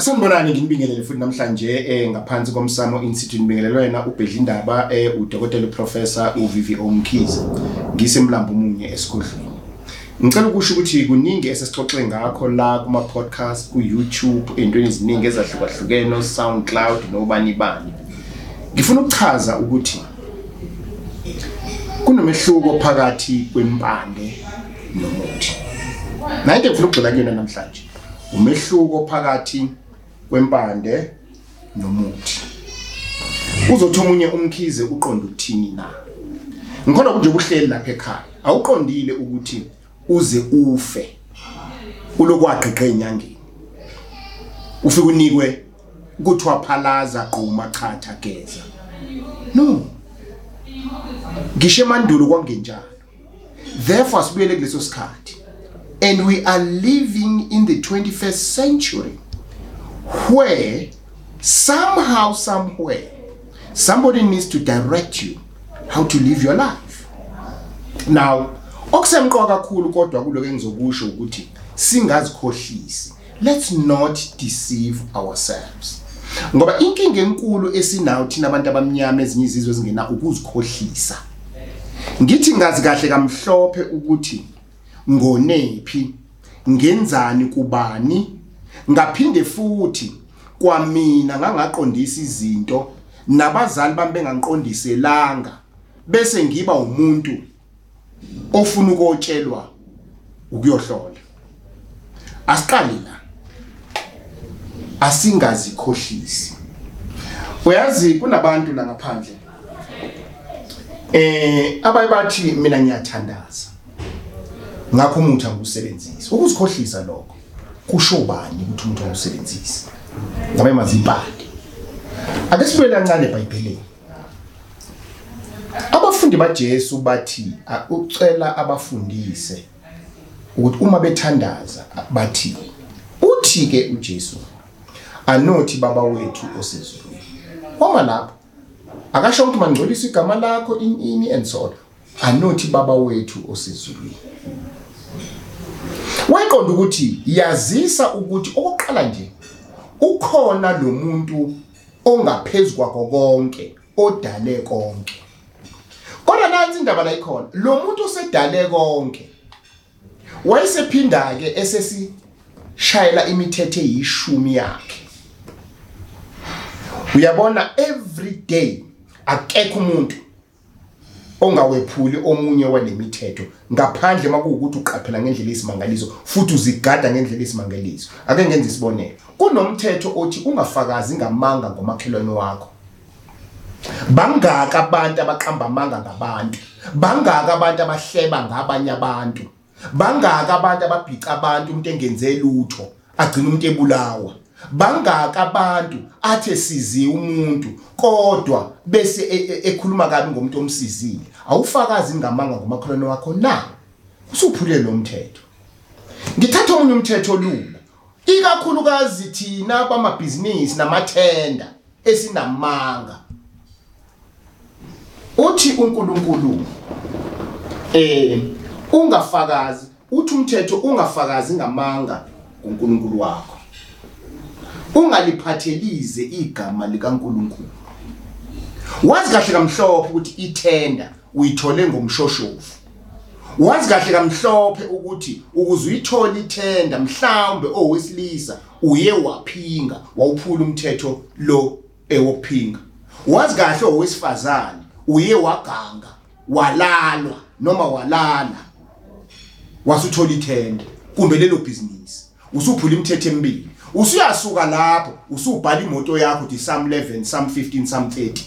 Sanibonani nginibingelele futhi namhlanje eh ngaphansi komsamo institute nibingelelwe wena ubhedlindaba eh udokotela professor uVVO Mkhize ngisemlambo munye esigodlweni. Ngicela ukusho ukuthi kuningi esesixoxe ngakho la kuma podcast ku YouTube entweni eziningi ezahlukahlukene no SoundCloud nobani bani. Ngifuna ukuchaza ukuthi kunomehluko phakathi kwempande nomuthi. Nayinto ngifuna ukugxila kuyona namhlanje. Umehluko phakathi kwempande nomuthi. Uzothi umunye umkhize uqonda ukuthini na. Ngikhona ukuthi ubuhleli lapha ekhaya. Awuqondile ukuthi uze ufe. Ulokwaqhiqe enyangeni. Ufike unikwe kuthiwa phalaza qhuma chatha geza. No. Ngisho emandulo kwangenjalo. Therefore sibuyele kuleso sikhathi. And we are living in the 21st century where somehow, somewhere, somebody needs to direct you how to live your life. Now, okusemqoka kakhulu kodwa kuloko engizokusho ukuthi singazikhohlisi. Let's not deceive ourselves. Ngoba inkinga enkulu esinayo thina abantu abamnyama ezinye izizwe ezingena ukuzikhohlisa. Ngithi ngazi kahle kamhlophe ukuthi ngonephi ngenzani kubani ngaphinde futhi kwamina ngangaqondisa izinto nabazali bami benganqondiselanga bese ngiba umuntu ofuna ukotshelwa ukuyohlola. Asiqali la. Asingazikhohlisi. Uyazi kunabantu la ngaphandle eh abaye bathi mina ngiyathandaza. Ngakho umuthi angiwusebenzisi. Ukuzikhohlisa lokho. Kusho bani ukuthi umuntu angiwusebenzisi ngabe mazibhali ake sibuyele kancane eBhayibhelini abafundi baJesu bathi ucela abafundise ukuthi uma bethandaza bathi uthi ke uJesu anothi baba wethu osezulwini. Uma lapho. Akasho ukuthi mangcolisa igama lakho ini and so anothi baba wethu osezulwini. Wayiqonda ukuthi yazisa ukuthi okokuqala nje ukhona lo muntu ongaphezulu kwakho konke odale konke. Kodwa nansi indaba la ikhona lo muntu osedale konke wayesephinda ke esesishayela imithetho eyishumi yakhe. Uyabona every day akekho umuntu ongawephuli omunye wanemithetho ngaphandle makuwukuthi uqaphela ngendlela esimangaliso futhi uzigada ngendlela esimangaliso ake ngenze isibonelo. Kunomthetho othi ungafakazi ngamanga ngomakhelwane wakho. Bangaka abantu abaqamba amanga ngabantu. Bangaka abantu abahleba ngabanye abantu. Bangaka abantu ababhica abantu umuntu engenze lutho agcina umuntu ebulawa. Bangaka abantu athe sizi umuntu kodwa bese e- e- ekhuluma kabi ngomuntu omsizile. Awufakazi ngamanga ngomakhelwane wakho na? Usuphule lo mthetho. Ngithatha omunye umthetho lula ikakhulukazi thina bamabhizinisi namathenda esinamanga. Uthi uNkulunkulu eh ungafakazi uthi umthetho ungafakazi ngamanga kuNkulunkulu wakho. Ungaliphathelize igama likaNkulunkulu. Wazi kahle kamhlophe ukuthi ithenda uyithole ngomshoshovu wazi kahle kamhlophe ukuthi ukuze uyithole ithenda mhlawumbe owesilisa uye waphinga wawuphula umthetho lo ewophinga wazi kahle owesifazane uye waganga walalwa noma walala. Wasuthola ithenda kumbe lelo business usuphula imithetho emibili. Usuyasuka lapho usubhala imoto yakho uthi Psalm 11 Psalm 15 Psalm 30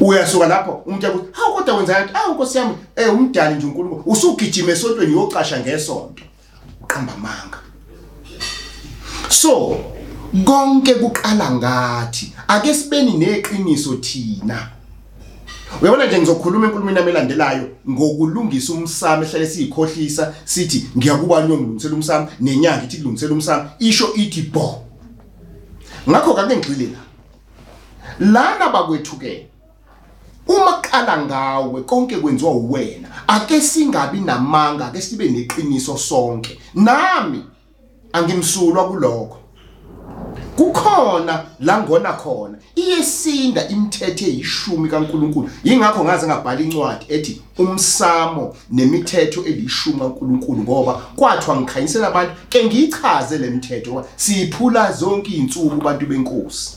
uyasuka lapho umuntu yakuthi hawu kodwa wenzani awu nkosi yami eh umdali nje uNkulunkulu. Usugijima esontweni uyocasha ngesonto. Uqamba amanga. So konke kuqala ngathi ake sibeni neqiniso thina. Uyabona nje ngizokhuluma enkulumeni yami elandelayo ngokulungisa umsamo ehlale siyikhohlisa sithi ngiyakubani yongilungisela umsamo nenyanga ithi kulungisela umsamo isho ithi bo. Ngakho kake ngigcile la. Lana bakwethuke uma qala ngawe konke kwenziwa uwena ake singabi namanga ake sibe neqiniso sonke. Nami angimsulwa kulokho. Kukhona la ngona khona. Iyesinda imithetho eyishumi kaNkuluNkulu. Ingakho ngaze ngabhala incwadi ethi umsamo nemithetho elishumi kaNkuluNkulu ngoba kwathiwa ngikhanyisela abantu ke ngiyichaze lemithetho ngoba siyiphula zonke izinsuku kubantu benkosi.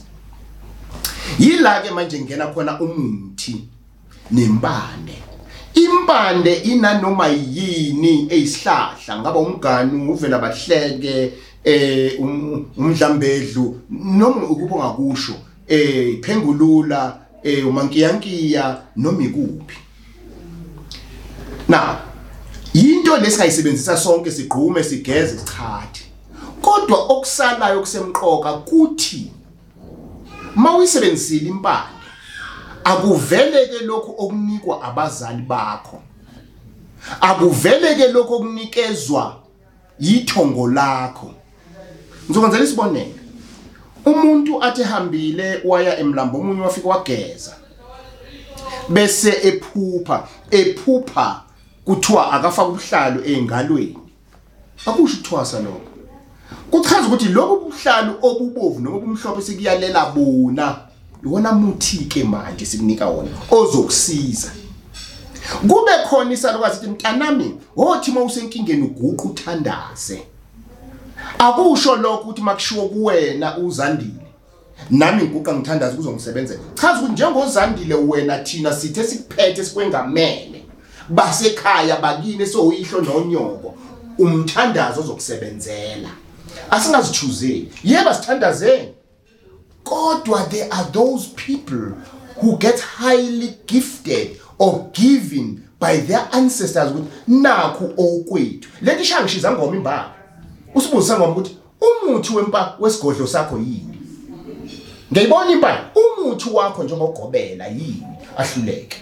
Yila ke manje ngena khona umuthi nempande. Impande inanoma yini eyisihlahla ngaba umganu uvela bahleke eh umdlambedlu noma ukuba ngakusho eh iphengulula eh umankiyankiya noma ikuphi. Na into lesingayisebenzisa sonke sigqume sigeze sichathe kodwa okusalayo kusemqoka kuthi mawuyisebenzisile impande akuveleke lokho okunikwa abazali bakho. Akuveleke lokho okunikezwa yithongo lakho. Ngizokwenzela isibonelo. Umuntu athi hambile waya emlambo omunye wafika wageza. Bese ephupha, ephupha kuthiwa akafaka ubuhlalo eingalweni. Akusho ukuthwasa lokho. Kuchaza ukuthi lobu buhlalo obubovu noma obumhlophe sikuyalela bona. Iwona muthi ke manje sikunika wona ozokusiza. Kube khona isalukazi ukuthi mntanami, wothi mawusenkingeni uguqa uthandaze. Akusho lokho ukuthi makushiwo kuwena uzandile. Nami ngiguqa ngithandaza kuzongisebenzela chaza ukuthi njengozandile wena thina sithe sikuphethe sikwengamele basekhaya bakini soyihlo nonyoko umthandazo ozokusebenzela. Asingazithuzeli. Yeba sithandazeni. Kodwa there are those people who get highly gifted or given by their ancestors ukuthi nakhu okwethu. Lento ishangishiza ngoma imbaba usibuzisa ngoba ukuthi umuthi wempa wesigodlo sakho yini? Ngiyibona impala umuthi wakho njengogobela yini? Ahluleke.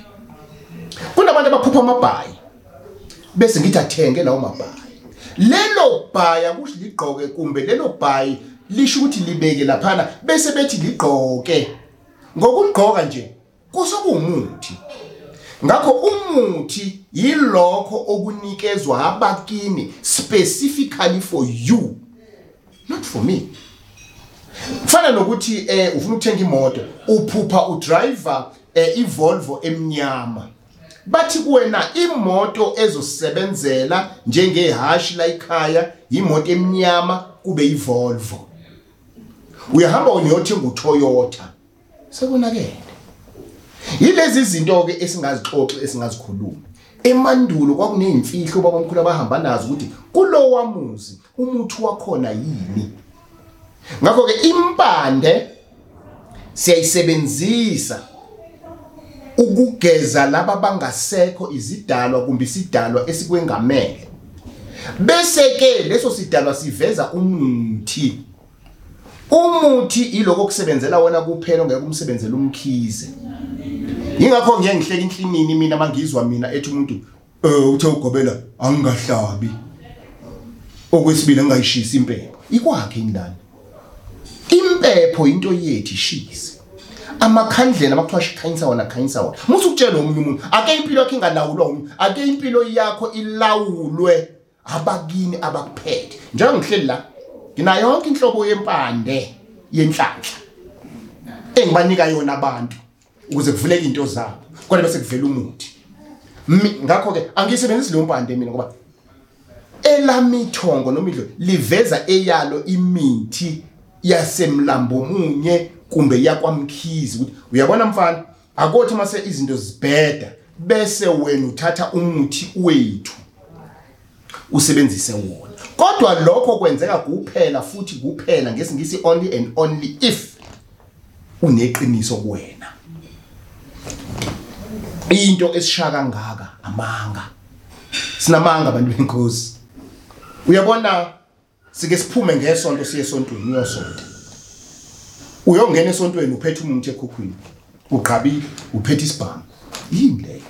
Kunabantu abaphupha amabhayi bese ngithi athenge lawo mabhayi. Lelo bhaya kusho ligqoke kumbe lelo bhayi lisho ukuthi libeke laphana bese bethi ligqoke. Ngokugqoka nje kusokuwumuthi ngakho umuthi yilokho okunikezwa abakini specifically for you not for me. Kufana nokuthi eh ufuna ukuthenga imoto uphupha udriver eh, iVolvo emnyama. Bathi kuwena imoto ezosebenzela njengehashi la ekhaya imoto emnyama kube iVolvo. Uyahamba uniyothenga uToyota. Sekonakele Yilezi izinto ke esingazixoxa esingazikhuluma. Emandulo kwakunezimfihlo babamkhulu abahamba nazo ukuthi kulowa muzi umuthi wakhona yini. Ngakho ke impande siyayisebenzisa ukugeza laba bangasekho izidalwa kumbe isidalwa esikwengamele. Bese ke leso sidalwa siveza umuthi. Umuthi iloko kusebenzela wona kuphela ngeke umsebenzele umkhize. Yingakho ngiye ngihleka inhlinini mina mangizwa mina ethi umuntu eh uthe ugobela angingahlabi. Okwesibili angayishisi impepho. Ikwakhe indani. Impepho into yethu ishisi. amakhandlela makuthiwa shikhanyisa wona khanyisa wona musu ukutshela omunye umuntu ake impilo yakhe ingalawulwa umuntu ake impilo yakho ilawulwe abakini abakuphethe njengoba ngihleli la ngina yonke inhlobo yempande yenhlanhla engibanika yona abantu ukuze kuvuleke into zabo kodwa bese kuvela umuthi. Ngakho ke angisebenzisi lo mpande mina ngoba elamithongo nomidlo liveza eyalo imithi yasemlambo munye kumbe yakwamkhizi ukuthi uyabona mfana akothi mase izinto zibheda bese wena uthatha umuthi wethu usebenzise wona. Kodwa lokho kwenzeka kuphela futhi kuphela ngesingisi only and only if uneqiniso kuwena. Into esishaka kangaka amanga. Sinamanga abantu benkosi. Uyabona sike siphume ngesonto siye esontweni uyosonta. Uyongena esontweni uphethe umuntu ekhukhwini. Ugqabile uphethe isibhamu. Yini leyo?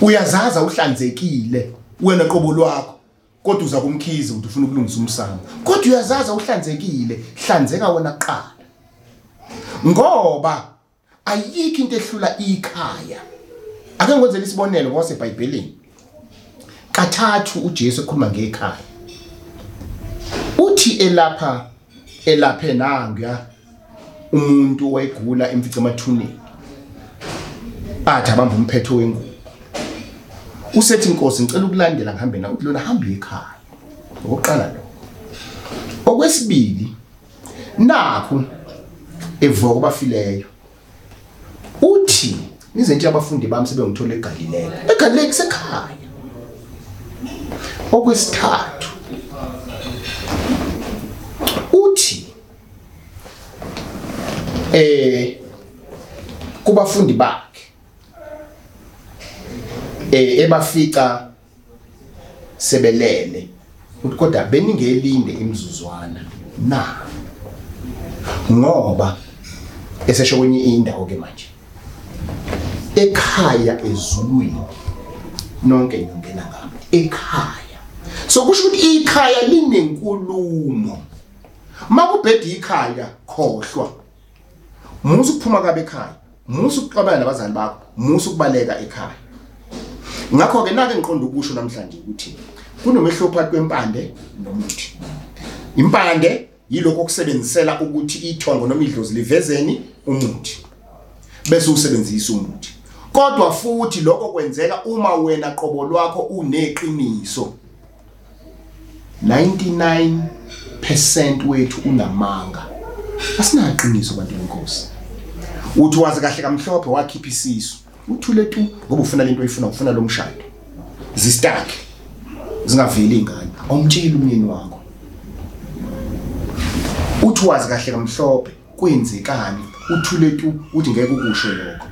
Uyazaza uhlanzekile wena qobo lwakho. Kodwa uza kumkhiza ukuthi ufuna ukulungisa umsamo. Kodwa uyazaza uhlanzekile hlanzeka wena kuqala. Ngoba ayikho into ehlula ikhaya. Ake ngikwenzele isibonelo ngoba seBhayibhelini kathathu uJesu ekhuluma ngekhaya. Uthi elapha elaphe nanguya umuntu wayegula emfica emathuneni athi abamba umphetho wengubo. Usethi inkosi ngicela ukulandela ngihambe nawe uthi lona hamba ekhaya. Okokuqala lo okwesibili nakhu evuka kubafileyo uthi nize nje abafundi bami sebengithola eGalileya eGalileya kusekhaya. Okwesithathu uthi eh kubafundi bakhe eh ebafica sebelele kodwa beningelinde imzuzwana na? Ngoba esesho kwenye indawo ke manje. Ekhaya ezulwini. Nonke ningena ngami ekhaya. So kusho ukuthi ikhaya linenkulumo makubheda ikhaya khohlwa. Musu ukuphuma kabe ekhaya. Musu ukuxabana nabazali bakho. Musu ukubaleka ekhaya. Ngakho ke nake ngiqonda ukusho namhlanje ukuthi kunomehlo phakathi kwempande nomuthi. Impande yilokho okusebenzisela ukuthi ithongo noma idlozi livezeni umuthi bese usebenzisa umuthi. Kodwa futhi lokho kwenzeka uma wena qobo lwakho uneqiniso. 99% wethu unamanga. Asinaqiniso bantu benkosi. Uthi wazi kahle kamhlophe wakhipha isisu. Uthule tu ngoba ufuna lento oyifuna ufuna lo mshado. Zistake. Zingaveli ingane. Awumtsheli umyeni wakho. Uthi wazi kahle kamhlophe kwenzekani? Uthule tu uthi ngeke ukusho lokho.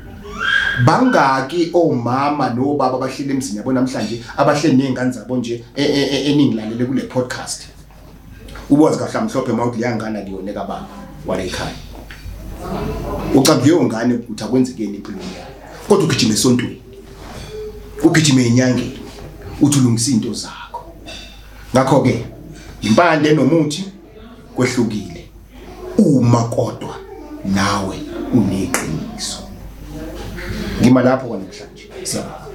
Bangaki omama nobaba abahleli emzini yabo namhlanje abahleli nezingane zabo nje e- e- e- eningilalele kule podcast. Ubazi kahle mhlophe mawuthi leyangana liyoneka baba wale ekhaya. Ucabuka leyo ngane uthi akwenzekeni empilweni yakho kodwa ugijima esontweni ugijima enyangeni uthi ulungisa into zakho. Ngakho ke impande nomuthi kwehlukile uma kodwa nawe uneqiniso. Ngima lapho namhlanje. Siyabonga.